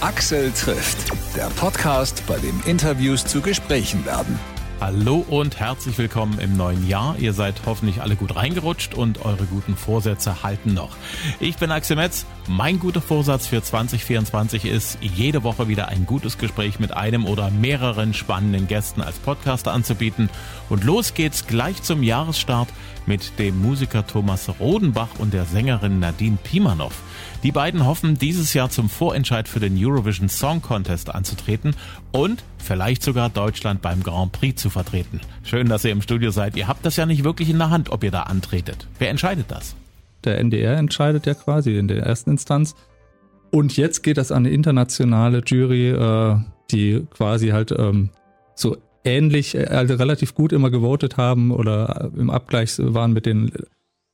Axel trifft, der Podcast, bei dem Interviews zu Gesprächen werden. Hallo und herzlich willkommen im neuen Jahr. Ihr seid hoffentlich alle gut reingerutscht und eure guten Vorsätze halten noch. Ich bin Axel Metz. Mein guter Vorsatz für 2024 ist, jede Woche wieder ein gutes Gespräch mit einem oder mehreren spannenden Gästen als Podcaster anzubieten. Und los geht's gleich zum Jahresstart mit dem Musiker Thomas Rodenbach und der Sängerin Nadine Pimanov. Die beiden hoffen, dieses Jahr zum Vorentscheid für den Eurovision Song Contest anzutreten und vielleicht sogar Deutschland beim Grand Prix zu vertreten. Schön, dass ihr im Studio seid. Ihr habt das ja nicht wirklich in der Hand, ob ihr da antretet. Wer entscheidet das? Der NDR entscheidet ja quasi in der ersten Instanz. Und jetzt geht das an eine internationale Jury, äh, die quasi halt ähm, so ähnlich, also relativ gut immer gewotet haben oder im Abgleich waren mit den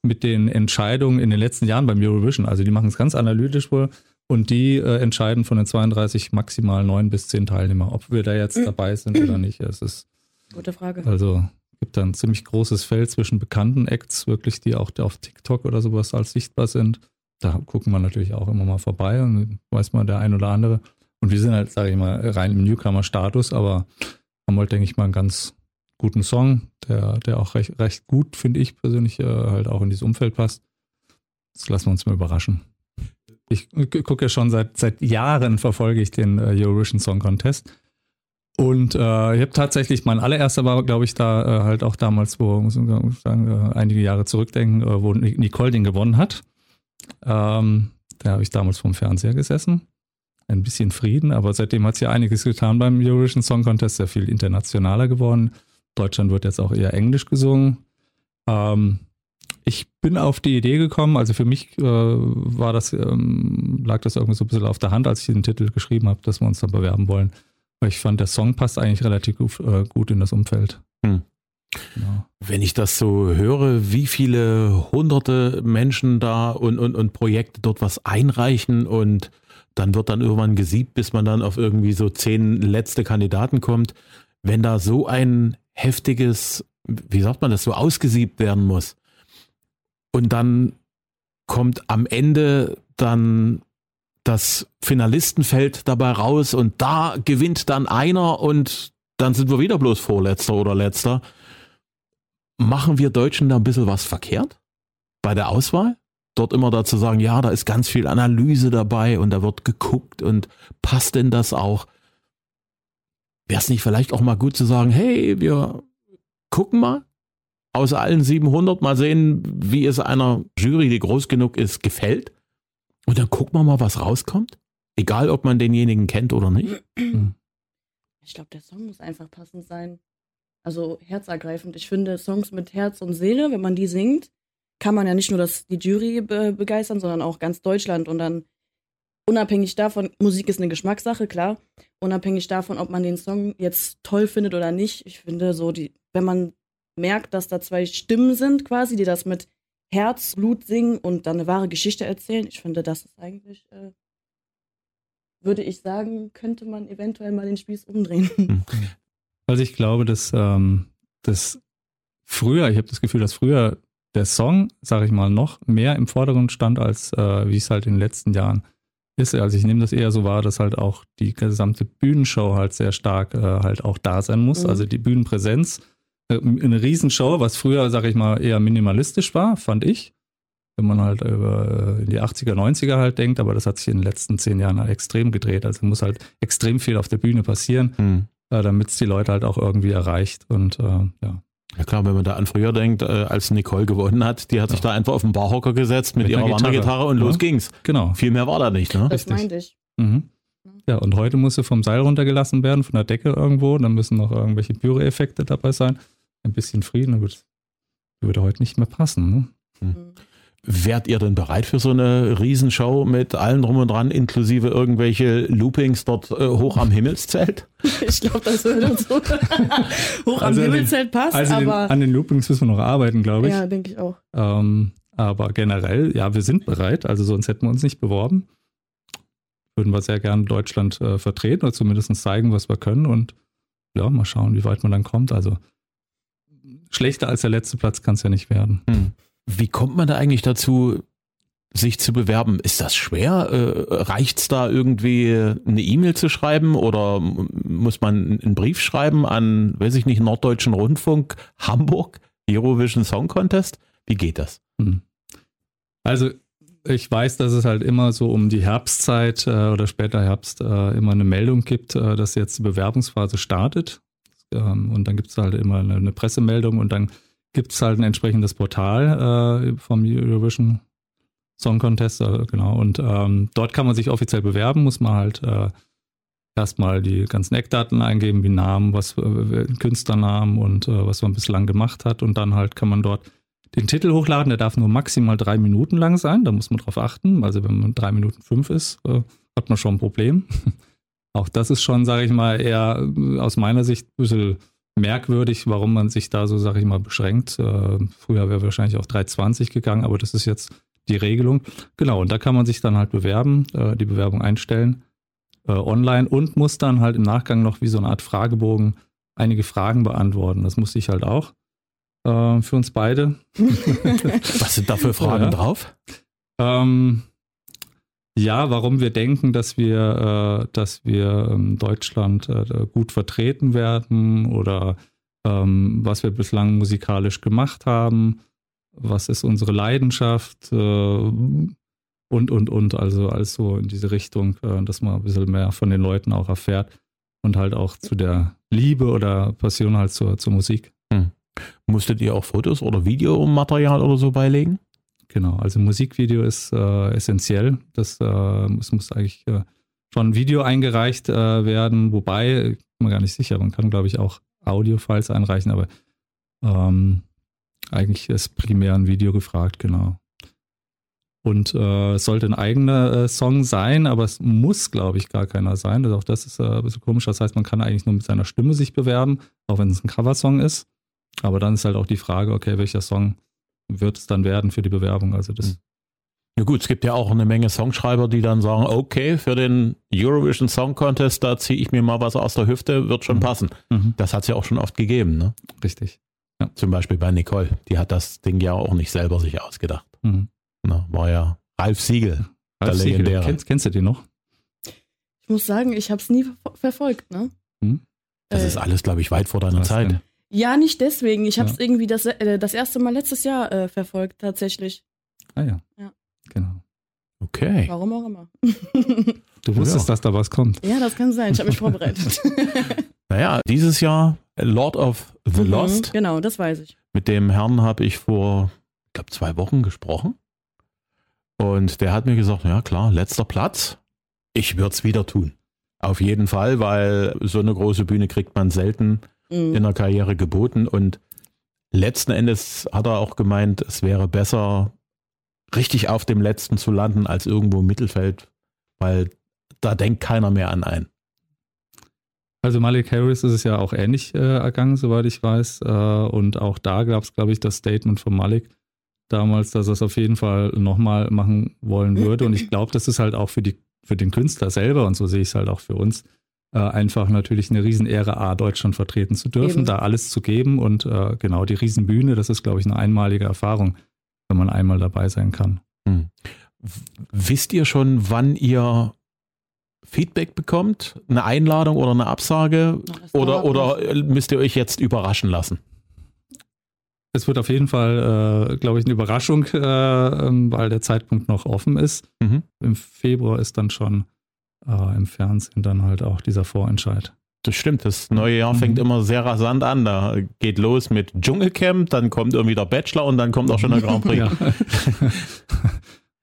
mit den Entscheidungen in den letzten Jahren beim Eurovision. Also die machen es ganz analytisch wohl und die äh, entscheiden von den 32 maximal neun bis zehn Teilnehmer, ob wir da jetzt dabei sind oder nicht. Es ist gute Frage. Also gibt da ein ziemlich großes Feld zwischen bekannten Acts, wirklich, die auch auf TikTok oder sowas als sichtbar sind. Da gucken wir natürlich auch immer mal vorbei und weiß mal der ein oder andere. Und wir sind halt, sage ich mal, rein im Newcomer-Status, aber haben halt, denke ich mal, einen ganz guten Song, der, der auch recht, recht gut, finde ich persönlich, äh, halt auch in dieses Umfeld passt. Das lassen wir uns mal überraschen. Ich gucke ja schon seit, seit Jahren, verfolge ich den äh, Eurovision Song Contest. Und äh, ich habe tatsächlich, mein allererster war, glaube ich, da äh, halt auch damals, wo, muss ich sagen, äh, einige Jahre zurückdenken, äh, wo Nicole den gewonnen hat. Ähm, da habe ich damals vom Fernseher gesessen. Ein bisschen Frieden, aber seitdem hat es ja einiges getan beim Eurovision Song Contest, sehr viel internationaler geworden. Deutschland wird jetzt auch eher Englisch gesungen. Ähm, ich bin auf die Idee gekommen, also für mich äh, war das, ähm, lag das irgendwie so ein bisschen auf der Hand, als ich den Titel geschrieben habe, dass wir uns da bewerben wollen. Weil ich fand, der Song passt eigentlich relativ gut, äh, gut in das Umfeld. Hm. Genau. Wenn ich das so höre, wie viele hunderte Menschen da und, und, und Projekte dort was einreichen und dann wird dann irgendwann gesiebt, bis man dann auf irgendwie so zehn letzte Kandidaten kommt. Wenn da so ein heftiges, wie sagt man das, so ausgesiebt werden muss. Und dann kommt am Ende dann das Finalistenfeld dabei raus und da gewinnt dann einer und dann sind wir wieder bloß Vorletzter oder Letzter. Machen wir Deutschen da ein bisschen was verkehrt bei der Auswahl? Dort immer dazu sagen, ja, da ist ganz viel Analyse dabei und da wird geguckt und passt denn das auch? Wäre es nicht vielleicht auch mal gut zu sagen, hey, wir gucken mal aus allen 700 mal sehen, wie es einer Jury, die groß genug ist, gefällt. Und dann gucken wir mal, was rauskommt. Egal, ob man denjenigen kennt oder nicht. Ich glaube, der Song muss einfach passend sein. Also herzergreifend. Ich finde Songs mit Herz und Seele, wenn man die singt, kann man ja nicht nur das, die Jury be begeistern, sondern auch ganz Deutschland. Und dann unabhängig davon, Musik ist eine Geschmackssache, klar. Unabhängig davon, ob man den Song jetzt toll findet oder nicht. Ich finde so, die, wenn man merkt, dass da zwei Stimmen sind, quasi, die das mit Herzblut singen und dann eine wahre Geschichte erzählen, ich finde, das ist eigentlich, äh, würde ich sagen, könnte man eventuell mal den Spieß umdrehen. Also ich glaube, dass, ähm, dass früher, ich habe das Gefühl, dass früher der Song, sage ich mal, noch mehr im Vordergrund stand, als äh, wie es halt in den letzten Jahren ist. Also ich nehme das eher so wahr, dass halt auch die gesamte Bühnenshow halt sehr stark äh, halt auch da sein muss. Mhm. Also die Bühnenpräsenz. Äh, eine Riesenshow, was früher, sage ich mal, eher minimalistisch war, fand ich. Wenn man halt über äh, die 80er, 90er halt denkt, aber das hat sich in den letzten zehn Jahren halt extrem gedreht. Also muss halt extrem viel auf der Bühne passieren, mhm. äh, damit es die Leute halt auch irgendwie erreicht. Und äh, ja. Ja klar, wenn man da an früher denkt, äh, als Nicole gewonnen hat, die hat sich da einfach auf den Barhocker gesetzt mit, mit ihrer Wandergitarre und ja. los ging's. Genau. Viel mehr war da nicht, ne? Das meinte ich. Mhm. Ja, und heute muss sie vom Seil runtergelassen werden, von der Decke irgendwo. Dann müssen noch irgendwelche Pyro-Effekte dabei sein. Ein bisschen Frieden, gut. Würde heute nicht mehr passen, ne? Mhm. Wärt ihr denn bereit für so eine Riesenshow mit allen drum und dran, inklusive irgendwelche Loopings dort äh, hoch am Himmelszelt? Ich glaube, das würde uns so hoch also am Himmelszelt passen. Also aber den, an den Loopings müssen wir noch arbeiten, glaube ich. Ja, denke ich auch. Ähm, aber generell, ja, wir sind bereit. Also sonst hätten wir uns nicht beworben. Würden wir sehr gerne Deutschland äh, vertreten oder zumindest zeigen, was wir können und ja, mal schauen, wie weit man dann kommt. Also schlechter als der letzte Platz kann es ja nicht werden. Hm. Wie kommt man da eigentlich dazu, sich zu bewerben. Ist das schwer? Äh, Reicht's da irgendwie eine E-Mail zu schreiben oder muss man einen Brief schreiben an, weiß ich nicht, Norddeutschen Rundfunk Hamburg, Eurovision Song Contest? Wie geht das? Hm. Also ich weiß, dass es halt immer so um die Herbstzeit äh, oder später Herbst äh, immer eine Meldung gibt, äh, dass jetzt die Bewerbungsphase startet. Ähm, und dann gibt es halt immer eine, eine, Pressemeldung und dann gibt es halt ein entsprechendes Portal äh, vom Eurovision Song Contest, äh, genau. Und ähm, dort kann man sich offiziell bewerben, muss man halt äh, erstmal die ganzen Eckdaten eingeben, wie Namen, was Künstlernamen und was man bislang gemacht hat. Und dann halt kann man dort den Titel hochladen. Der darf nur maximal drei Minuten lang sein. Da muss man drauf achten. Also wenn man drei Minuten fünf ist, äh, hat man schon ein Problem. Auch das ist schon, sage ich mal, eher äh, aus meiner Sicht ein bisschen merkwürdig, warum man sich da so, sage ich mal, beschränkt. Äh, früher wäre wahrscheinlich auch 3,20 gegangen, aber das ist jetzt die Regelung. Genau, und da kann man sich dann halt bewerben, die Bewerbung einstellen online und muss dann halt im Nachgang noch wie so eine Art Fragebogen einige Fragen beantworten. Das musste ich halt auch äh, für uns beide. Was sind da für Fragen ja. drauf? Ähm, ja, warum wir denken, dass wir, äh, dass wir ähm, Deutschland äh, gut vertreten werden oder ähm, was wir bislang musikalisch gemacht haben, was ist unsere Leidenschaft äh, und, und, und. Also alles so in diese Richtung, äh, dass man ein bisschen mehr von den Leuten auch erfährt und halt auch zu der Liebe oder Passion halt zur, zur Musik. Hm. Musstet ihr auch Fotos oder Videomaterial oder so beilegen? Genau, also Musikvideo ist äh, essentiell. Das äh, es muss eigentlich äh, schon Video eingereicht äh, werden, wobei, ich bin mir gar nicht sicher, man kann, glaube ich, auch Audio-Files einreichen, aber ähm, eigentlich ist primär ein Video gefragt, genau. Und äh, es sollte ein eigener äh, Song sein, aber es muss, glaube ich, gar keiner sein. Also auch das ist äh, ein bisschen komisch. Das heißt, man kann eigentlich nur mit seiner Stimme sich bewerben, auch wenn es ein Coversong ist. Aber dann ist halt auch die Frage, okay, welcher Song wird es dann werden für die Bewerbung? Also das. Hm. Ja gut, es gibt ja auch eine Menge Songschreiber, die dann sagen, okay, für den Eurovision Song Contest, da ziehe ich mir mal was aus der Hüfte, wird schon mhm. passen. Mhm. Das hat es ja auch schon oft gegeben, ne? Richtig. Ja. Zum Beispiel bei Nicole, die hat das Ding ja auch nicht selber sich ausgedacht. Mhm. Na, war ja Ralf Siegel, Ralf der Siegel. Kennst, kennst du den noch? Ich muss sagen, ich habe es nie verfolgt, ne? Hm? Das äh, ist alles, glaube ich, weit vor deiner Zeit. Denn? Ja, nicht deswegen. Ich habe es ja. irgendwie das, äh, das erste Mal letztes Jahr äh, verfolgt, tatsächlich. Ah ja. Ja. Genau. Okay. Warum auch immer. Du wusstest, ja. dass da was kommt. Ja, das kann sein. Ich habe mich vorbereitet. naja, dieses Jahr Lord of the mhm, Lost. Genau, das weiß ich. Mit dem Herrn habe ich vor, ich glaube, zwei Wochen gesprochen. Und der hat mir gesagt, ja klar, letzter Platz. Ich würde es wieder tun. Auf jeden Fall, weil so eine große Bühne kriegt man selten mhm. in der Karriere geboten. Und letzten Endes hat er auch gemeint, es wäre besser, richtig auf dem letzten zu landen, als irgendwo im Mittelfeld, weil da denkt keiner mehr an einen. Also Malik Harris ist es ja auch ähnlich äh, ergangen, soweit ich weiß. Äh, und auch da gab es, glaube ich, das Statement von Malik damals, dass er es auf jeden Fall nochmal machen wollen würde. Und ich glaube, das ist halt auch für, die, für den Künstler selber, und so sehe ich es halt auch für uns, äh, einfach natürlich eine Riesenehre, A, Deutschland vertreten zu dürfen, Eben. da alles zu geben und äh, genau die Riesenbühne, das ist, glaube ich, eine einmalige Erfahrung, wenn man einmal dabei sein kann. Hm. Wisst ihr schon, wann ihr Feedback bekommt? Eine Einladung oder eine Absage? oder, oder müsst ihr euch jetzt überraschen lassen? Es wird auf jeden Fall, äh, glaube ich, eine Überraschung, äh, ähm, weil der Zeitpunkt noch offen ist. Mhm. Im Februar ist dann schon äh, im Fernsehen dann halt auch dieser Vorentscheid. Das stimmt, das neue Jahr fängt mhm. immer sehr rasant an. Da geht los mit Dschungelcamp, dann kommt irgendwie der Bachelor und dann kommt auch schon der Grand Prix.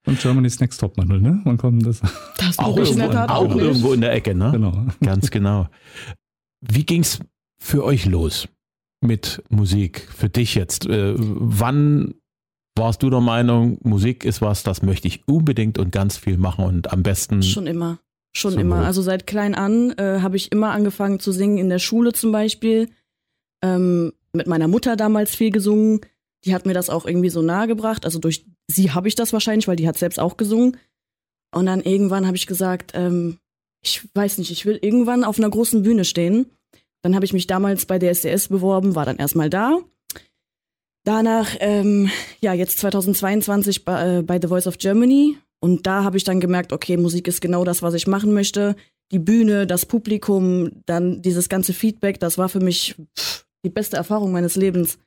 und Germany's Next Topmodel, ne? Wann kommt das? Das auch, irgendwo, auch, auch irgendwo in der Ecke, ne? Genau. Ganz genau. Wie ging's für euch los mit Musik? Für dich jetzt? Äh, wann warst du der Meinung, Musik ist was, das möchte ich unbedingt und ganz viel machen und am besten? Schon immer. Schon so immer. Also seit klein an äh, habe ich immer angefangen zu singen, in der Schule zum Beispiel. Ähm, mit meiner Mutter damals viel gesungen. Die hat mir das auch irgendwie so nahegebracht. Also durch sie habe ich das wahrscheinlich, weil die hat selbst auch gesungen. Und dann irgendwann habe ich gesagt, ähm, ich weiß nicht, ich will irgendwann auf einer großen Bühne stehen. Dann habe ich mich damals bei der SDS beworben, war dann erstmal da. Danach, ähm, ja, jetzt 2022 bei, äh, bei The Voice of Germany. Und da habe ich dann gemerkt, okay, Musik ist genau das, was ich machen möchte. Die Bühne, das Publikum, dann dieses ganze Feedback, das war für mich pff, die beste Erfahrung meines Lebens.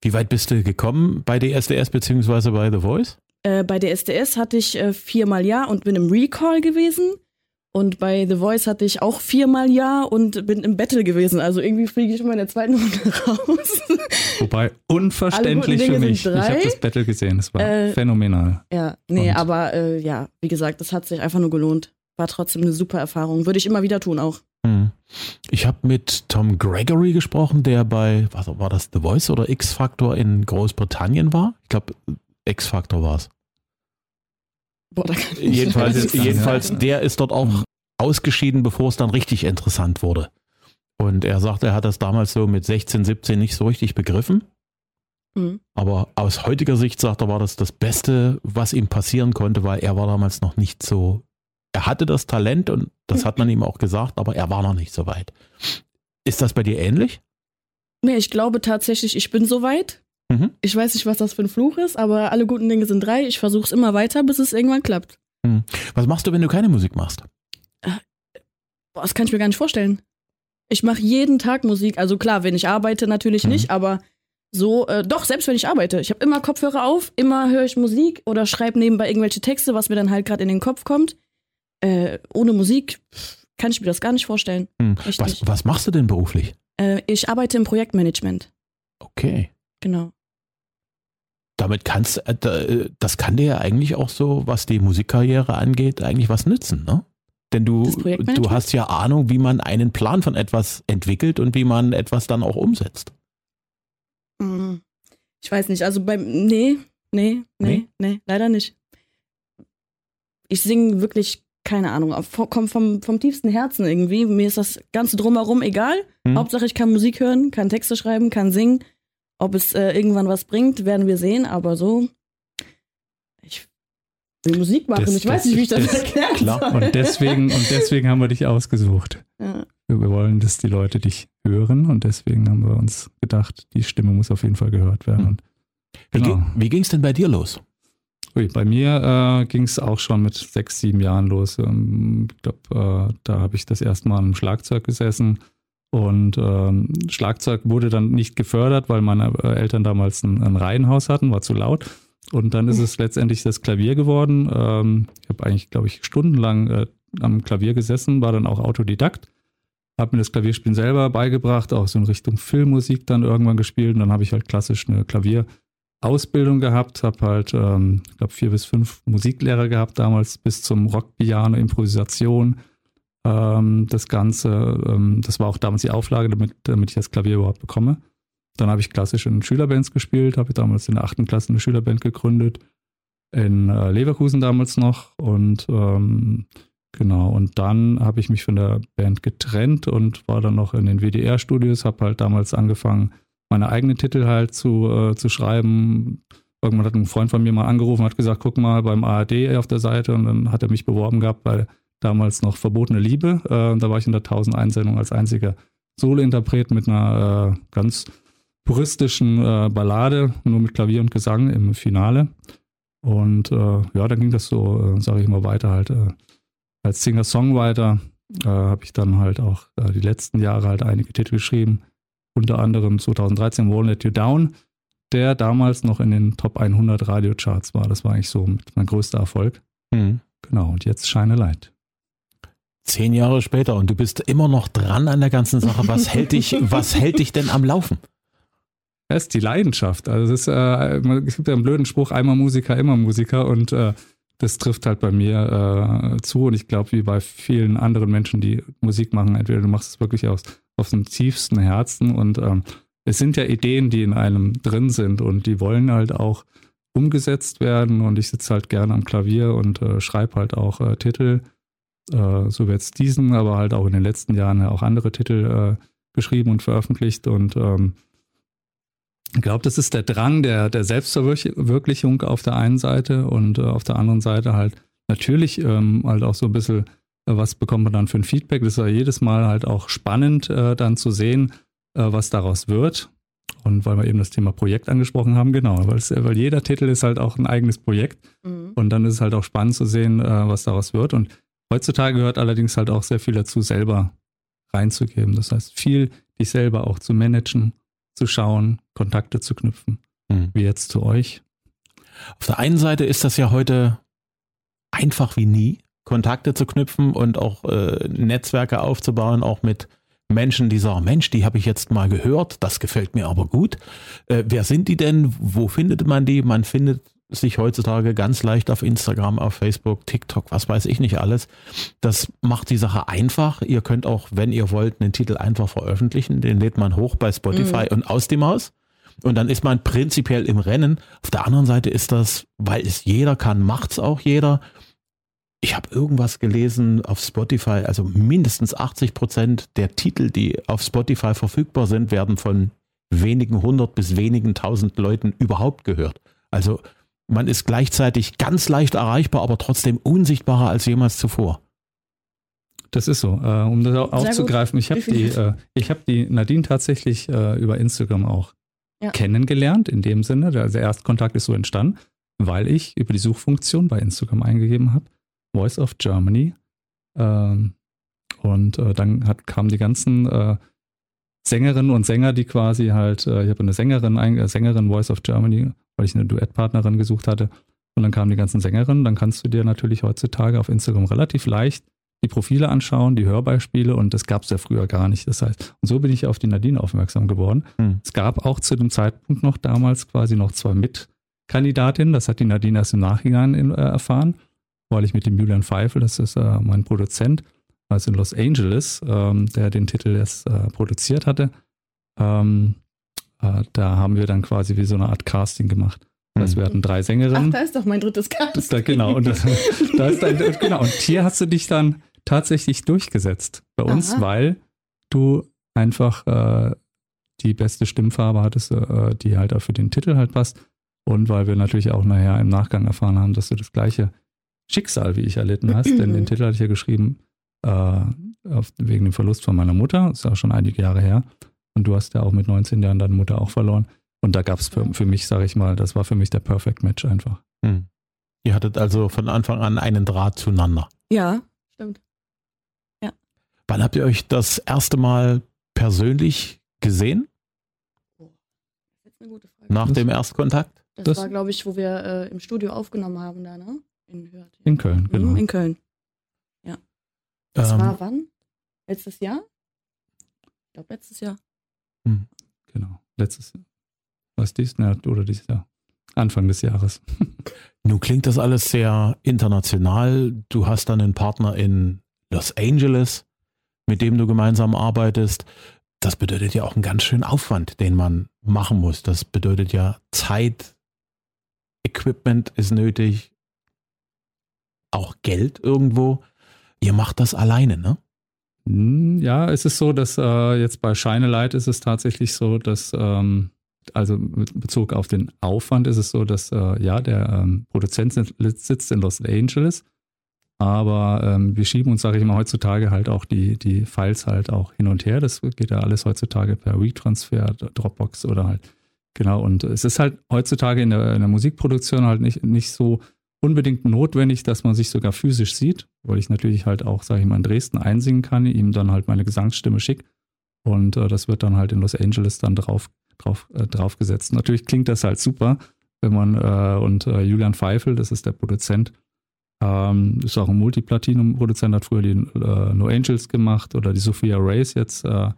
Wie weit bist du gekommen bei DSDS beziehungsweise bei The Voice? Äh, bei der SDS hatte ich äh, viermal Ja und bin im Recall gewesen. Und bei The Voice hatte ich auch viermal Ja und bin im Battle gewesen. Also irgendwie fliege ich immer in der zweiten Runde raus. Wobei unverständlich für mich. Ich habe das Battle gesehen, es war äh, phänomenal. Ja, nee, und? aber äh, ja, wie gesagt, das hat sich einfach nur gelohnt. War trotzdem eine super Erfahrung. Würde ich immer wieder tun auch. Hm. Ich habe mit Tom Gregory gesprochen, der bei, was war das, The Voice oder X-Factor in Großbritannien war? Ich glaube, X-Factor war es. Boah, da kann ich jedenfalls, jedenfalls der ist dort auch ausgeschieden, bevor es dann richtig interessant wurde. Und er sagt, er hat das damals so mit 16, 17 nicht so richtig begriffen. Mhm. Aber aus heutiger Sicht sagt er, war das das Beste, was ihm passieren konnte, weil er war damals noch nicht so. Er hatte das Talent und das hat man ihm auch gesagt, aber er war noch nicht so weit. Ist das bei dir ähnlich? Nee, ich glaube tatsächlich, ich bin so weit. Mhm. Ich weiß nicht, was das für ein Fluch ist, aber alle guten Dinge sind drei. Ich versuche es immer weiter, bis es irgendwann klappt. Mhm. Was machst du, wenn du keine Musik machst? Äh, boah, das kann ich mir gar nicht vorstellen. Ich mache jeden Tag Musik. Also klar, wenn ich arbeite, natürlich mhm. nicht, aber so, äh, doch, selbst wenn ich arbeite. Ich habe immer Kopfhörer auf, immer höre ich Musik oder schreibe nebenbei irgendwelche Texte, was mir dann halt gerade in den Kopf kommt. Äh, ohne Musik kann ich mir das gar nicht vorstellen. Hm. Was, was, machst du denn beruflich? Äh, ich arbeite im Projektmanagement. Okay. Genau damit kannst äh, äh, das kann dir ja eigentlich auch so, was die Musikkarriere angeht, eigentlich was nützen, ne? Denn du, du hast ja Ahnung, wie man einen Plan von etwas entwickelt und wie man etwas dann auch umsetzt. Hm. Ich weiß nicht, also beim, nee, nee, nee, nee, nee leider nicht. Ich singe wirklich, keine Ahnung, kommt vom, vom tiefsten Herzen irgendwie. Mir ist das Ganze drumherum egal. Hm. Hauptsache, ich kann Musik hören, kann Texte schreiben, kann singen ob es äh, irgendwann was bringt, werden wir sehen, aber so. Ich will Musik machen. Das, ich weiß nicht, wie ich das, das erklären klar. soll. Und deswegen, und deswegen haben wir dich ausgesucht. Ja. Wir wollen, dass die Leute dich hören und deswegen haben wir uns gedacht, die Stimme muss auf jeden Fall gehört werden. Hm. Genau. Wie, ging es denn bei dir los? Ui, bei mir äh, ging es auch schon mit sechs, sieben Jahren los. Ähm, ich glaube, äh, da habe ich das erste Mal am Schlagzeug gesessen und ähm, Schlagzeug wurde dann nicht gefördert, weil meine äh, Eltern damals ein, ein Reihenhaus hatten, war zu laut. Und dann ist es letztendlich das Klavier geworden. Ähm, ich habe eigentlich, glaube ich, stundenlang äh, am Klavier gesessen, war dann auch Autodidakt. Habe mir das Klavierspielen selber beigebracht, auch so in Richtung Filmmusik dann irgendwann gespielt. Und dann habe ich halt klassisch eine Klavierausbildung gehabt, habe halt, ähm, ich glaube, vier bis fünf Musiklehrer gehabt damals bis zum Rock, Piano, Improvisation ähm, das Ganze. Ähm, das war auch damals die Auflage, damit, damit ich das Klavier überhaupt bekomme. Dann habe ich klassisch in Schülerbands gespielt, habe damals in der achten Klasse eine Schülerband gegründet, in äh, Leverkusen damals noch und ähm, genau. Und dann habe ich mich von der Band getrennt und war dann noch in den WDR-Studios, habe halt damals angefangen, meine eigenen Titel halt zu, äh, zu schreiben. Irgendwann hat ein Freund von mir mal angerufen, hat gesagt, guck mal beim ARD auf der Seite und dann hat er mich beworben gehabt bei damals noch Verbotene Liebe. Äh, da war ich in der 1000 Einsendung als einziger Solo-Interpret mit einer äh, ganz puristischen äh, Ballade, nur mit Klavier und Gesang im Finale. Und äh, ja, dann ging das so, äh, sage ich mal, weiter halt. Äh, als Singer-Songwriter habe ich dann halt auch die letzten Jahre halt einige Titel geschrieben. Unter anderem 2013 Won't Let You Down, der damals noch in den Top 100 Radiocharts war. Das war eigentlich so mein größter Erfolg. Mhm. Genau, und jetzt Shine a Light. Zehn Jahre später und du bist immer noch dran an der ganzen Sache. Was hält dich, was hält dich denn am Laufen? Das ist die Leidenschaft. Also es, ist, äh, es gibt ja einen blöden Spruch, einmal Musiker, immer Musiker und äh, das trifft halt bei mir äh, zu und ich glaube, wie bei vielen anderen Menschen, die Musik machen, entweder du machst es wirklich aus, aus dem tiefsten Herzen und ähm, es sind ja Ideen, die in einem drin sind und die wollen halt auch umgesetzt werden und ich sitze halt gerne am Klavier und äh, schreibe halt auch äh, Titel äh, so wie jetzt diesen, aber halt auch in den letzten Jahren ja auch andere Titel äh, geschrieben und veröffentlicht. Und ähm, ich glaube, das ist der Drang der, der Selbstverwirklichung auf der einen Seite und äh, auf der anderen Seite halt natürlich ähm, halt auch so ein bisschen, äh, was bekommt man dann für ein Feedback. Das ist ja jedes Mal halt auch spannend, äh, dann zu sehen, äh, was daraus wird. Und weil wir eben das Thema Projekt angesprochen haben, genau, weil, es, weil jeder Titel ist halt auch ein eigenes Projekt. Mhm. Und dann ist es halt auch spannend zu sehen, äh, was daraus wird. Und heutzutage gehört allerdings halt auch sehr viel dazu, selber reinzugeben. Das heißt, viel dich selber auch zu managen, zu schauen, Kontakte zu knüpfen, mhm. wie jetzt zu euch. Auf der einen Seite ist das ja heute einfach wie nie, Kontakte zu knüpfen und auch äh, Netzwerke aufzubauen, auch mit Menschen, die sagen, Mensch, die habe ich jetzt mal gehört, das gefällt mir aber gut. Äh, wer sind die denn? Wo findet man die? Man findet sich heutzutage ganz leicht auf Instagram, auf Facebook, TikTok, was weiß ich nicht alles. Das macht die Sache einfach. Ihr könnt auch, wenn ihr wollt, einen Titel einfach veröffentlichen. Den lädt man hoch bei Spotify mhm. und aus dem Haus. Und dann ist man prinzipiell im Rennen. Auf der anderen Seite ist das, weil es jeder kann, macht es auch jeder. Ich habe irgendwas gelesen auf Spotify, also mindestens 80 Prozent der Titel, die auf Spotify verfügbar sind, werden von wenigen hundert bis wenigen tausend Leuten überhaupt gehört. Also man ist gleichzeitig ganz leicht erreichbar, aber trotzdem unsichtbarer als jemals zuvor. Das ist so. Äh, um das aufzugreifen, ich habe die, äh, ich hab die Nadine tatsächlich äh, über Instagram auch ja. kennengelernt, in dem Sinne. Also der Erstkontakt ist so entstanden, weil ich über die Suchfunktion bei Instagram eingegeben habe, Voice of Germany. Ähm, und äh, dann hat, kamen die ganzen äh, Sängerinnen und Sänger, die quasi halt, äh, ich habe eine Sängerin, eine Sängerin Voice of Germany, weil ich eine Duettpartnerin gesucht hatte. Und dann kamen die ganzen Sängerinnen. Dann kannst du dir natürlich heutzutage auf Instagram relativ leicht die Profile anschauen, die Hörbeispiele und das gab es ja früher gar nicht. Das heißt, und so bin ich auf die Nadine aufmerksam geworden. Hm. Es gab auch zu dem Zeitpunkt noch damals quasi noch zwei Mitkandidatinnen. Das hat die Nadine erst im Nachhinein in, äh, erfahren, weil ich mit dem Julian Pfeifel, das ist äh, mein Produzent, also in Los Angeles, ähm, der den Titel erst äh, produziert hatte. Ähm, äh, da haben wir dann quasi wie so eine Art Casting gemacht. Das wir hatten drei Sängerinnen. Ach, da ist doch mein drittes Casting. Da, genau, und das, da ist dein, genau. Und hier hast du dich dann tatsächlich durchgesetzt bei uns, Aha. weil du einfach äh, die beste Stimmfarbe hattest, äh, die halt auch für den Titel halt passt. Und weil wir natürlich auch nachher im Nachgang erfahren haben, dass du das gleiche Schicksal wie ich erlitten hast, denn den Titel hatte ich ja geschrieben äh, auf, wegen dem Verlust von meiner Mutter, das ist auch schon einige Jahre her. Und du hast ja auch mit 19 Jahren deine Mutter auch verloren. Und da gab es für, für mich, sage ich mal, das war für mich der Perfect Match einfach. Hm. Ihr hattet also von Anfang an einen Draht zueinander. Ja, stimmt. Wann habt ihr euch das erste Mal persönlich gesehen? Oh, das ist eine gute Frage. Nach das, dem Erstkontakt? Das, das war, glaube ich, wo wir äh, im Studio aufgenommen haben, da, ne? In, in Köln, genau. Mhm, in Köln. Ja. Das ähm, war wann? Letztes Jahr? Ich glaube, letztes Jahr. Hm, genau, letztes Jahr. Was dies? Ja, oder dieses Jahr. Anfang des Jahres. Nun klingt das alles sehr international. Du hast dann einen Partner in Los Angeles mit dem du gemeinsam arbeitest, das bedeutet ja auch einen ganz schönen Aufwand, den man machen muss. Das bedeutet ja Zeit, Equipment ist nötig, auch Geld irgendwo. Ihr macht das alleine, ne? Hm, ja, es ist so, dass äh, jetzt bei Shine Light ist es tatsächlich so, dass, ähm, also mit Bezug auf den Aufwand ist es so, dass äh, ja, der ähm, Produzent sitzt in Los Angeles aber ähm, wir schieben uns, sage ich mal, heutzutage halt auch die, die Files halt auch hin und her. Das geht ja alles heutzutage per WeTransfer, Dropbox oder halt. Genau, und es ist halt heutzutage in der, in der Musikproduktion halt nicht, nicht so unbedingt notwendig, dass man sich sogar physisch sieht, weil ich natürlich halt auch, sage ich mal, in Dresden einsingen kann, ihm dann halt meine Gesangsstimme schick. Und äh, das wird dann halt in Los Angeles dann drauf, drauf, äh, draufgesetzt. Natürlich klingt das halt super, wenn man, äh, und äh, Julian Pfeifel, das ist der Produzent, ähm, ist auch ein Multiplatinum-Produzent, hat früher die äh, No Angels gemacht oder die Sophia Race jetzt, äh,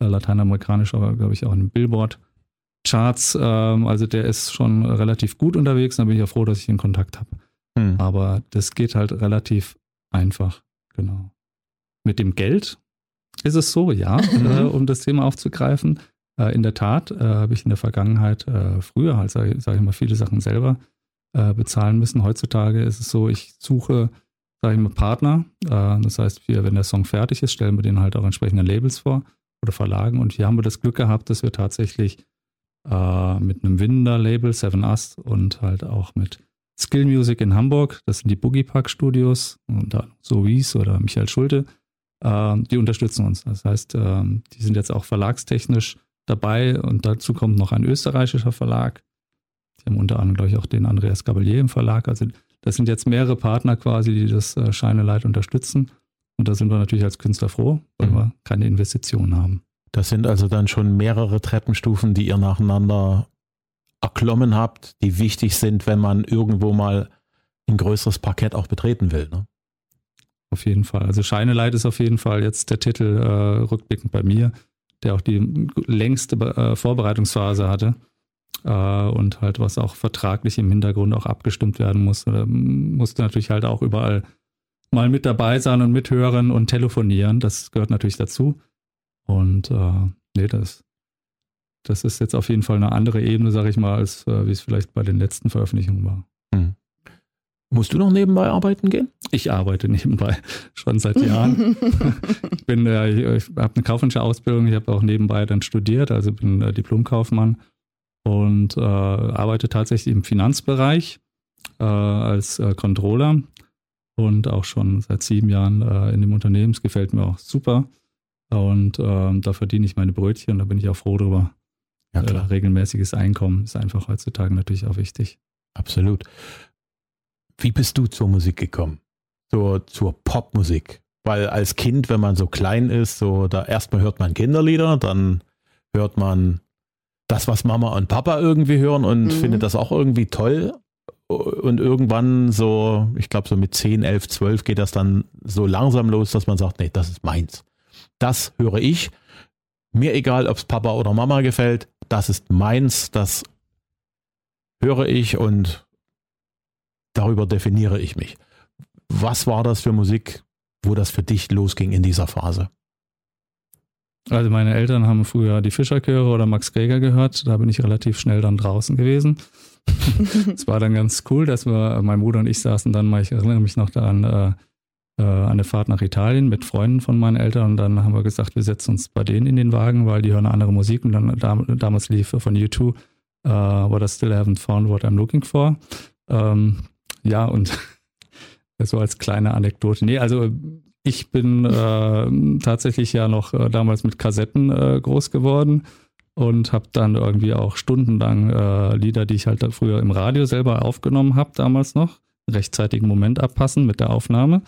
lateinamerikanisch, aber glaube ich auch in den Billboard-Charts. Ähm, also der ist schon relativ gut unterwegs, da bin ich ja froh, dass ich in Kontakt habe. Hm. Aber das geht halt relativ einfach, genau. Mit dem Geld ist es so, ja, äh, um das Thema aufzugreifen. Äh, in der Tat äh, habe ich in der Vergangenheit früher halt, sage sag ich mal, viele Sachen selber äh, bezahlen müssen. Heutzutage ist es so, ich suche, sage ich mal, Partner. Äh, das heißt, wir, wenn der Song fertig ist, stellen wir den halt auch entsprechende Labels vor oder Verlagen. Und hier haben wir das Glück gehabt, dass wir tatsächlich äh, mit einem Winder-Label, Seven Us und halt auch mit Skill Music in Hamburg, das sind die Boogie Park Studios und da so Wies oder Michael Schulte, äh, die unterstützen uns. Das heißt, äh, die sind jetzt auch verlagstechnisch dabei und dazu kommt noch ein österreichischer Verlag. Die haben unter anderem, glaube ich, auch den Andreas Gabalier im Verlag. Also das sind jetzt mehrere Partner quasi, die das äh, Scheineleit unterstützen. Und da sind wir natürlich als Künstler froh, weil mhm. wir keine Investitionen haben. Das sind also dann schon mehrere Treppenstufen, die ihr nacheinander erklommen habt, die wichtig sind, wenn man irgendwo mal ein größeres Parkett auch betreten will. Ne? Auf jeden Fall. Also Scheineleit ist auf jeden Fall jetzt der Titel äh, rückblickend bei mir, der auch die längste äh, Vorbereitungsphase hatte äh, und halt was auch vertraglich im Hintergrund auch abgestimmt werden musste. Da musste natürlich halt auch überall mal mit dabei sein und mithören und telefonieren. Das gehört natürlich dazu. Und äh, nee, das, das ist jetzt auf jeden Fall eine andere Ebene, sag ich mal, als äh, wie es vielleicht bei den letzten Veröffentlichungen war. Hm. Musst du noch nebenbei arbeiten gehen? Ich arbeite nebenbei schon seit Jahren. ich bin, äh, ich, ich habe eine kaufmännische Ausbildung, ich habe auch nebenbei dann studiert, also bin äh, Diplomkaufmann und äh, arbeite tatsächlich im Finanzbereich äh, als äh, Controller und auch schon seit sieben Jahren äh, in dem Unternehmen. Es gefällt mir auch super und ähm, da verdiene ich meine Brötchen und da bin ich auch froh drüber. Ja, klar. regelmäßiges Einkommen ist einfach heutzutage natürlich auch wichtig. Absolut. Wie bist du zur Musik gekommen? Zur, zur Popmusik? Weil als Kind, wenn man so klein ist, so da erstmal hört man Kinderlieder, dann hört man das, was Mama und Papa irgendwie hören und mhm. findet das auch irgendwie toll. Und irgendwann so, ich glaube so mit 10, 11, 12 geht das dann so langsam los, dass man sagt, nee, das ist meins. Das höre ich. Mir egal, ob es Papa oder Mama gefällt, das ist meins, das höre ich und darüber definiere ich mich. Was war das für Musik, wo das für dich losging in dieser Phase? Also meine Eltern haben früher die Fischerchöre oder Max Greger gehört. Da bin ich relativ schnell dann draußen gewesen. Es war dann ganz cool, dass wir, mein Bruder und ich saßen dann mal, ich erinnere mich noch daran, äh, äh, eine Fahrt nach Italien mit Freunden von meinen Eltern und dann haben wir gesagt, wir setzen uns bei denen in den Wagen, weil die hören andere Musik und dann damals lief von U2 uh, What I Still Haven't Found What I'm Looking For. Ähm, ja, und so als kleine Anekdote. Nee, also ich bin äh, tatsächlich ja noch äh, damals mit Kassetten äh, groß geworden und habe dann irgendwie auch stundenlang äh, Lieder, die ich halt früher im Radio selber aufgenommen habe, damals noch, rechtzeitigen Moment abpassen mit der Aufnahme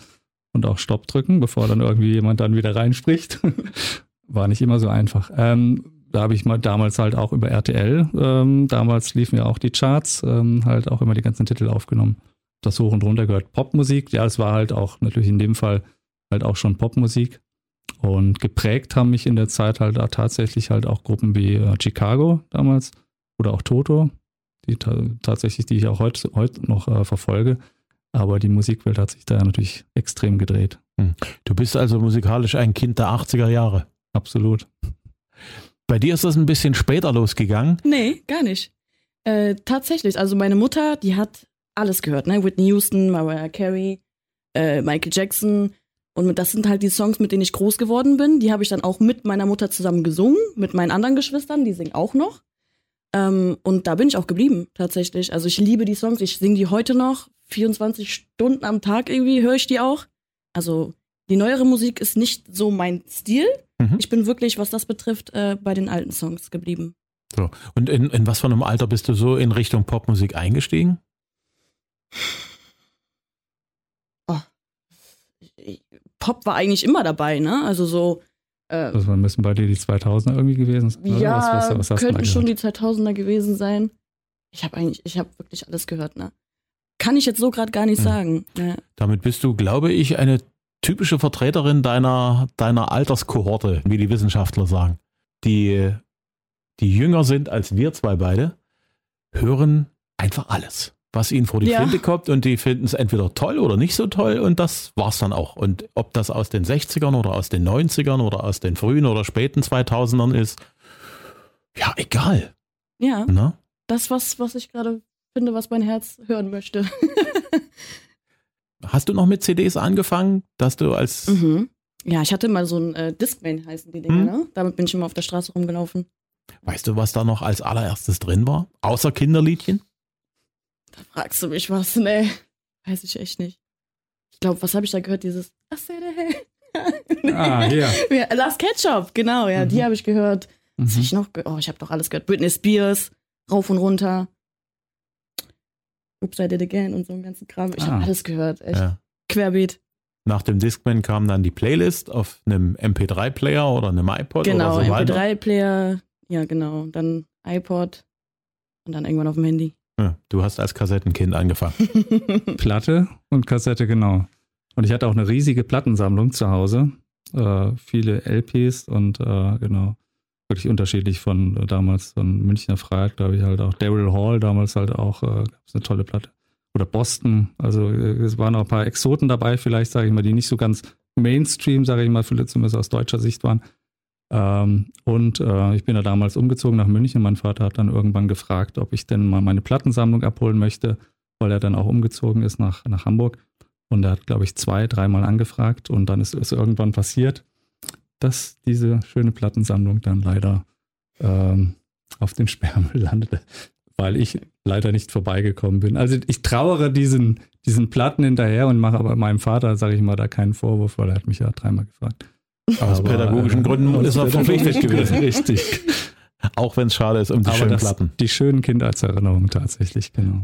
und auch Stopp drücken, bevor dann irgendwie jemand dann wieder reinspricht. War nicht immer so einfach. Ähm, da habe ich mal damals halt auch über RTL, ähm, damals liefen ja auch die Charts, ähm, halt auch immer die ganzen Titel aufgenommen. Das hoch und runter gehört. Popmusik, ja, es war halt auch natürlich in dem Fall halt auch schon Popmusik. Und geprägt haben mich in der Zeit halt tatsächlich halt auch Gruppen wie äh, Chicago damals oder auch Toto, die tatsächlich, die ich auch heute, heute noch äh, verfolge. Aber die Musikwelt hat sich da natürlich extrem gedreht. Hm. Du bist also musikalisch ein Kind der 80er Jahre. Absolut. Bei dir ist das ein bisschen später losgegangen? Nee, gar nicht. Äh, tatsächlich, also meine Mutter, die hat alles gehört, ne? Whitney Houston, Mariah Carey, äh, Michael Jackson. Und das sind halt die Songs, mit denen ich groß geworden bin. Die habe ich dann auch mit meiner Mutter zusammen gesungen, mit meinen anderen Geschwistern, die singen auch noch. Ähm, und da bin ich auch geblieben, tatsächlich. Also ich liebe die Songs, ich singe die heute noch. 24 Stunden am Tag irgendwie höre ich die auch. Also die neuere Musik ist nicht so mein Stil. Mhm. Ich bin wirklich, was das betrifft, äh, bei den alten Songs geblieben. So. Und in, in was für einem Alter bist du so in Richtung Popmusik eingestiegen? Oh. Pop war eigentlich immer dabei, ne? Also so. Äh, das müssen bei dir die 2000er irgendwie gewesen sein? Ja, was, was könnten schon die 2000er gewesen sein. Ich habe eigentlich, ich habe wirklich alles gehört, ne? Kann ich jetzt so gerade gar nicht hm. sagen. Ja. Damit bist du, glaube ich, eine typische Vertreterin deiner, deiner Alterskohorte, wie die Wissenschaftler sagen. Die, die jünger sind als wir zwei beide, hören einfach alles, was ihnen vor die ja. Flinte kommt und die finden es entweder toll oder nicht so toll und das war's dann auch. Und ob das aus den 60ern oder aus den 90ern oder aus den frühen oder späten 2000ern ist, ja, egal. Ja. Na? Das, was, was ich gerade finde, was mein Herz hören möchte. Hast du noch mit CDs angefangen, dass du als. Mhm. Ja, ich hatte mal so ein äh, Discman heißen die Dinger, mhm. ne? Damit bin ich immer auf der Straße rumgelaufen. Weißt du, was da noch als allererstes drin war? Außer Kinderliedchen? Da fragst du mich was, ne? Weiß ich echt nicht. Ich glaube, was habe ich da gehört? Dieses Ah, ja. Last Ketchup, genau, ja, mhm. die habe ich gehört. Was hab ich noch ge- Oh, ich habe doch alles gehört. Britney Spears, rauf und runter. Oops, I did again und so einen ganzen Kram. Ich Ah. habe alles gehört, echt. Ja. Querbeet. Nach dem Discman kam dann die Playlist auf einem MP3-Player oder einem iPod Genau, oder so weiter. MP3-Player, ja genau. Dann iPod und dann irgendwann auf dem Handy. Ja, du hast als Kassettenkind angefangen. Platte und Kassette, genau. Und ich hatte auch eine riesige Plattensammlung zu Hause. Äh, viele LPs und äh, genau, wirklich unterschiedlich von äh, damals von Münchner Freiheit, glaube ich, halt auch Daryl Hall, damals halt auch, äh, gab es eine tolle Platte. Oder Boston, also äh, es waren auch ein paar Exoten dabei, vielleicht, sage ich mal, die nicht so ganz Mainstream, sage ich mal, zumindest aus deutscher Sicht waren. Ähm, und äh, ich bin da damals umgezogen nach München. Mein Vater hat dann irgendwann gefragt, ob ich denn mal meine Plattensammlung abholen möchte, weil er dann auch umgezogen ist nach, nach Hamburg. Und er hat, glaube ich, zwei, dreimal angefragt und dann ist es irgendwann passiert, dass diese schöne Plattensammlung dann leider ähm, auf den Sperrmüll landete, weil ich leider nicht vorbeigekommen bin. Also ich trauere diesen, diesen Platten hinterher und mache aber meinem Vater, sage ich mal, da keinen Vorwurf, weil er hat mich ja dreimal gefragt. Aus Aber, pädagogischen äh, Gründen aus ist er verpflichtet gewesen. Richtig. Auch wenn es schade ist um die Aber schönen das, Platten. die schönen Kindheitserinnerungen tatsächlich, genau.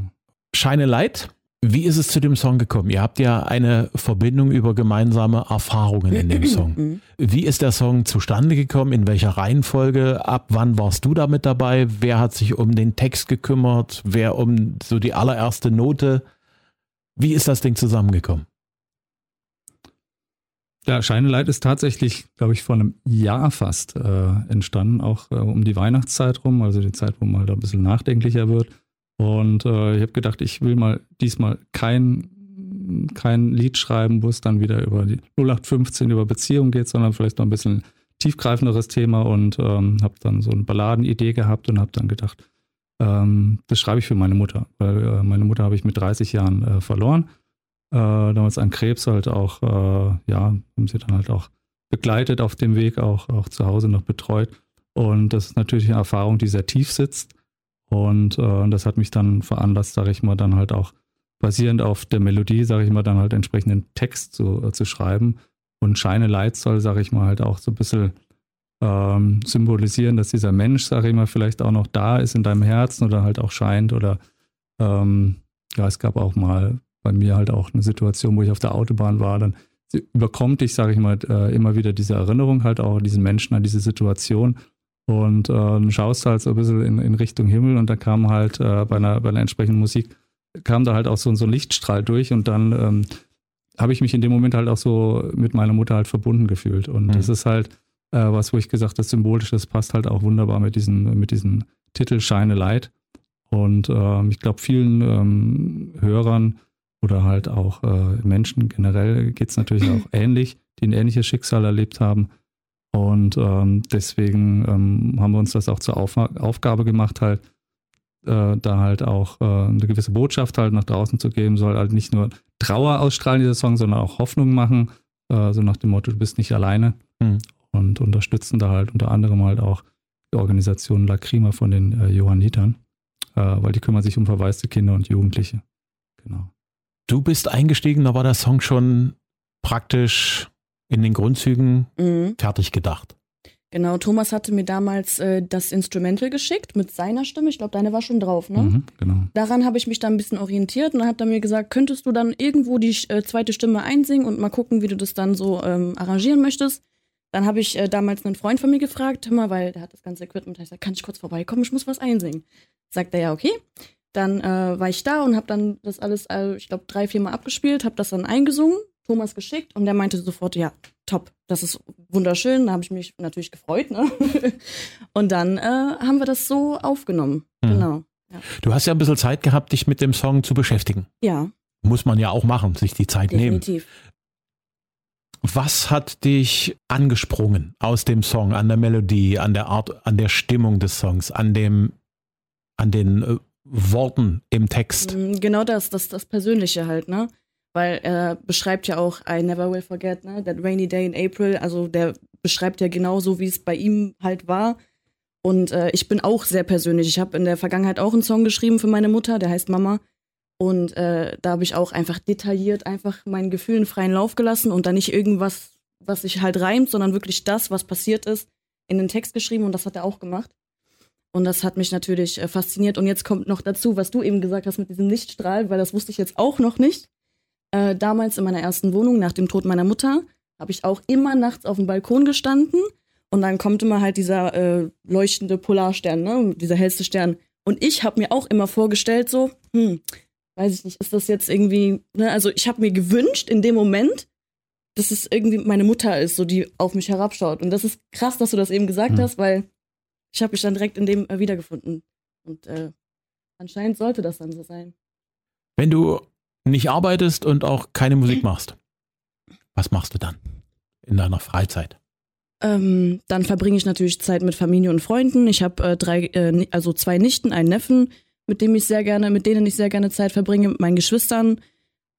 A Light. Wie ist es zu dem Song gekommen? Ihr habt ja eine Verbindung über gemeinsame Erfahrungen in dem Song. Mhm. Wie ist der Song zustande gekommen? In welcher Reihenfolge? Ab wann warst du damit dabei? Wer hat sich um den Text gekümmert? Wer um so die allererste Note? Wie ist das Ding zusammengekommen? Ja, Light ist tatsächlich, glaube ich, vor einem Jahr fast äh, entstanden, auch äh, um die Weihnachtszeit rum, also die Zeit, wo man halt ein bisschen nachdenklicher wird. Und äh, ich habe gedacht, ich will mal diesmal kein, kein Lied schreiben, wo es dann wieder über die 0815 über Beziehung geht, sondern vielleicht noch ein bisschen tiefgreifenderes Thema und ähm, habe dann so eine Balladenidee gehabt und habe dann gedacht, ähm, das schreibe ich für meine Mutter, weil äh, meine Mutter habe ich mit 30 Jahren äh, verloren äh, damals an Krebs halt auch, äh, ja, haben sie dann halt auch begleitet auf dem Weg, auch, auch zu Hause noch betreut. Und das ist natürlich eine Erfahrung, die sehr tief sitzt. Und äh, das hat mich dann veranlasst, sage ich mal, dann halt auch basierend auf der Melodie, sage ich mal, dann halt entsprechenden Text zu, äh, zu schreiben. Und a Light soll, sage ich mal, halt auch so ein bisschen ähm, symbolisieren, dass dieser Mensch, sage ich mal, vielleicht auch noch da ist in deinem Herzen oder halt auch scheint. Oder ähm, ja, es gab auch mal bei mir halt auch eine Situation, wo ich auf der Autobahn war, dann überkommt dich, sage ich mal, äh, immer wieder diese Erinnerung halt auch an diesen Menschen, an diese Situation und äh, dann schaust halt so ein bisschen in, in Richtung Himmel und da kam halt äh, bei, einer, bei einer entsprechenden Musik, kam da halt auch so, so ein Lichtstrahl durch und dann ähm, habe ich mich in dem Moment halt auch so mit meiner Mutter halt verbunden gefühlt und Mhm. das ist halt äh, was, wo ich gesagt habe, symbolisch, das passt halt auch wunderbar mit diesem, mit diesem Titel Shine a Light und ähm, ich glaube vielen ähm, Hörern oder halt auch äh, Menschen generell geht es natürlich auch ähnlich, die ein ähnliches Schicksal erlebt haben. Und ähm, deswegen ähm, haben wir uns das auch zur Auf Aufgabe gemacht, halt äh, da halt auch äh, eine gewisse Botschaft halt nach draußen zu geben, soll halt nicht nur Trauer ausstrahlen, dieser Song, sondern auch Hoffnung machen, äh, so nach dem Motto, du bist nicht alleine. Mhm. Und unterstützen da halt unter anderem halt auch die Organisation Lacrima von den äh, Johannitern, äh, weil die kümmern sich um verwaiste Kinder und Jugendliche. Genau. Du bist eingestiegen, da war der Song schon praktisch in den Grundzügen Mhm. fertig gedacht. Genau, Thomas hatte mir damals äh, das Instrumental geschickt mit seiner Stimme. Ich glaube, deine war schon drauf, ne? Mhm, genau. Daran habe ich mich dann ein bisschen orientiert und dann hat er mir gesagt, könntest du dann irgendwo die äh, zweite Stimme einsingen und mal gucken, wie du das dann so ähm, arrangieren möchtest. Dann habe ich äh, damals einen Freund von mir gefragt, hör mal, weil der hat das ganze Equipment. Ich gesagt, kann ich kurz vorbeikommen? Ich muss was einsingen. Sagt er ja, okay. Dann äh, war ich da und habe dann das alles, äh, ich glaube, drei, vier Mal abgespielt, habe das dann eingesungen, Thomas geschickt und der meinte sofort, ja, top, das ist wunderschön. Da habe ich mich natürlich gefreut. Ne? und dann äh, haben wir das so aufgenommen. Mhm. Genau. Du hast ja ein bisschen Zeit gehabt, dich mit dem Song zu beschäftigen. Ja, Muss man ja auch machen, sich die Zeit nehmen. definitiv. Was hat dich angesprungen aus dem Song, an der Melodie, an der Art, an der Stimmung des Songs, an dem, an den äh, Worten im Text? Mm, Genau das, das, das Persönliche halt, ne? Weil er beschreibt ja auch I never will forget, ne? That rainy day in April. Also der beschreibt ja genauso, wie es bei ihm halt war. Und äh, ich bin auch sehr persönlich. Ich habe in der Vergangenheit auch einen Song geschrieben für meine Mutter, der heißt Mama. Und äh, da habe ich auch einfach detailliert einfach meinen Gefühlen freien Lauf gelassen und dann nicht irgendwas, was sich halt reimt, sondern wirklich das, was passiert ist, in den Text geschrieben und das hat er auch gemacht. Und das hat mich natürlich äh, fasziniert. Und jetzt kommt noch dazu, was du eben gesagt hast mit diesem Lichtstrahl, weil das wusste ich jetzt auch noch nicht. Äh, damals in meiner ersten Wohnung, nach dem Tod meiner Mutter, habe ich auch immer nachts auf dem Balkon gestanden. Und dann kommt immer halt dieser äh, leuchtende Polarstern, ne? dieser hellste Stern. Und ich habe mir auch immer vorgestellt, so, hm, weiß ich nicht, ist das jetzt irgendwie, ne? also ich habe mir gewünscht in dem Moment, dass es irgendwie meine Mutter ist, so die auf mich herabschaut. Und das ist krass, dass du das eben gesagt mhm. hast, weil ich habe mich dann direkt in dem äh, wiedergefunden. Und äh, anscheinend sollte das dann so sein. Wenn du nicht arbeitest und auch keine Musik machst, was machst du dann in deiner Freizeit? Ähm, dann verbringe ich natürlich Zeit mit Familie und Freunden. Ich habe äh, drei, äh, also zwei Nichten, einen Neffen, mit dem ich sehr gerne, mit denen ich sehr gerne Zeit verbringe, mit meinen Geschwistern.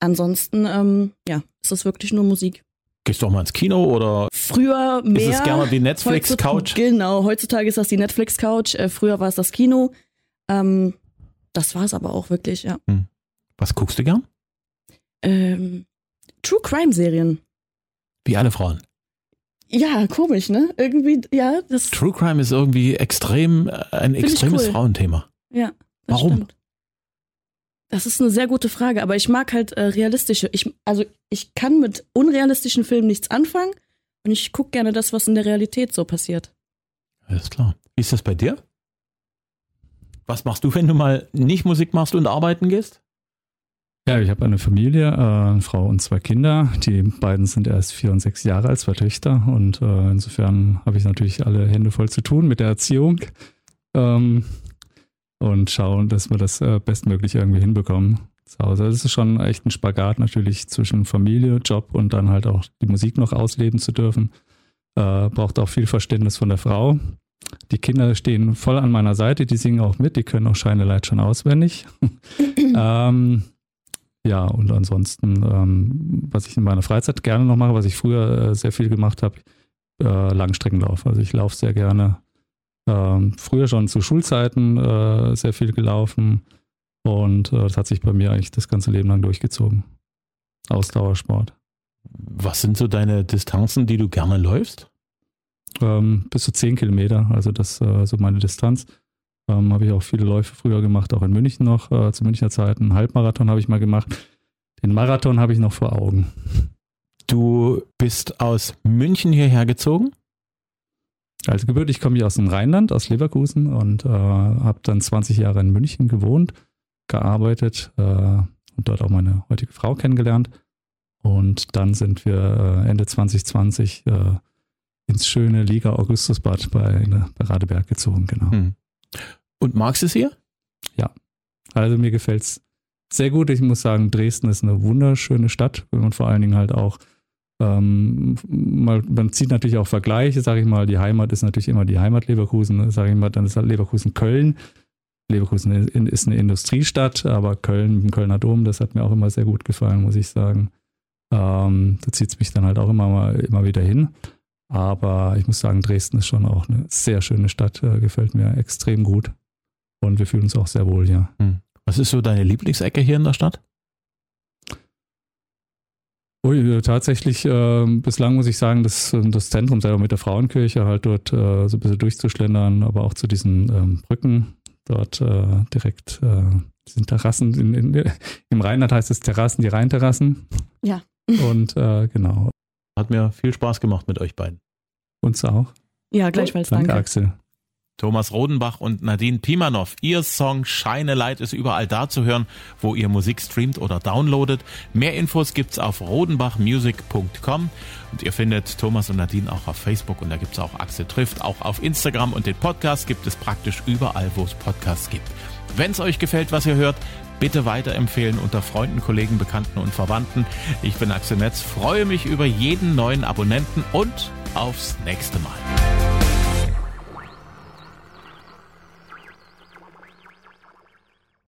Ansonsten, ähm, ja, ist das wirklich nur Musik. Gehst du auch mal ins Kino oder? Früher mehr. Ist es gerne die Netflix-Couch? Genau, heutzutage ist das die Netflix-Couch. Äh, früher war es das Kino. Ähm, das war es aber auch wirklich, ja. Hm. Was guckst du gern? Ähm, True Crime-Serien. Wie alle Frauen. Ja, komisch, ne? Irgendwie, ja. Das True Crime ist irgendwie extrem, äh, ein extremes cool. Frauenthema. Ja. Warum? Stimmt. Das ist eine sehr gute Frage, aber ich mag halt äh, realistische. Ich, also ich kann mit unrealistischen Filmen nichts anfangen und ich gucke gerne das, was in der Realität so passiert. Alles klar. Wie ist das bei dir? Was machst du, wenn du mal nicht Musik machst und arbeiten gehst? Ja, ich habe eine Familie, äh, eine Frau und zwei Kinder. Die beiden sind erst vier und sechs Jahre alt, zwei Töchter. Und äh, insofern habe ich natürlich alle Hände voll zu tun mit der Erziehung. Ähm, und schauen, dass wir das äh, bestmöglich irgendwie hinbekommen zu Hause. Das ist schon echt ein Spagat natürlich zwischen Familie, Job und dann halt auch die Musik noch ausleben zu dürfen. Äh, braucht auch viel Verständnis von der Frau. Die Kinder stehen voll an meiner Seite, die singen auch mit, die können auch Scheine Leid schon auswendig. ähm, ja, und ansonsten, ähm, was ich in meiner Freizeit gerne noch mache, was ich früher äh, sehr viel gemacht habe, äh, Langstreckenlauf. Also ich laufe sehr gerne ähm, früher schon zu Schulzeiten äh, sehr viel gelaufen und äh, das hat sich bei mir eigentlich das ganze Leben lang durchgezogen. Ausdauersport. Was sind so deine Distanzen, die du gerne läufst? Ähm, bis zu 10 Kilometer, also das äh, so meine Distanz. Ähm, habe ich auch viele Läufe früher gemacht, auch in München noch, äh, zu Münchner Zeiten. Halbmarathon habe ich mal gemacht. Den Marathon habe ich noch vor Augen. Du bist aus München hierher gezogen? Also gebürtig komme ich aus dem Rheinland, aus Leverkusen und äh, habe dann 20 Jahre in München gewohnt, gearbeitet äh, und dort auch meine heutige Frau kennengelernt. Und dann sind wir äh, Ende 2020 äh, ins schöne Liga Augustusbad bei, bei Radeberg gezogen, genau. Hm. Und magst du es hier? Ja. Also mir gefällt es sehr gut. Ich muss sagen, Dresden ist eine wunderschöne Stadt, man vor allen Dingen halt auch ähm, mal, man zieht natürlich auch Vergleiche, sage ich mal. Die Heimat ist natürlich immer die Heimat Leverkusen, ne? sage ich mal. Dann ist halt Leverkusen Köln. Leverkusen ist eine Industriestadt, aber Köln, im Kölner Dom, das hat mir auch immer sehr gut gefallen, muss ich sagen. Ähm, da zieht es mich dann halt auch immer mal immer wieder hin. Aber ich muss sagen, Dresden ist schon auch eine sehr schöne Stadt, äh, gefällt mir extrem gut. Und wir fühlen uns auch sehr wohl hier. Hm. Was ist so deine Lieblingsecke hier in der Stadt? Ui, äh, tatsächlich, äh, bislang muss ich sagen, das, das Zentrum selber mit der Frauenkirche halt dort äh, so ein bisschen durchzuschlendern, aber auch zu diesen ähm, Brücken dort äh, direkt, äh, diesen Terrassen, in, in, im Rheinland heißt es Terrassen, die Rheinterrassen. Ja. Und äh, genau. Hat mir viel Spaß gemacht mit euch beiden. Uns auch. Ja, gleichfalls. Danke, danke. Axel. Thomas Rodenbach und Nadine Pimanov. Ihr Song Shine Light ist überall da zu hören, wo ihr Musik streamt oder downloadet. Mehr Infos gibt's auf rodenbachmusic.com und ihr findet Thomas und Nadine auch auf Facebook und da gibt's auch Axel trifft, auch auf Instagram und den Podcast gibt es praktisch überall, wo es Podcasts gibt. Wenn's euch gefällt, was ihr hört, bitte weiterempfehlen unter Freunden, Kollegen, Bekannten und Verwandten. Ich bin Axel Netz, freue mich über jeden neuen Abonnenten und aufs nächste Mal.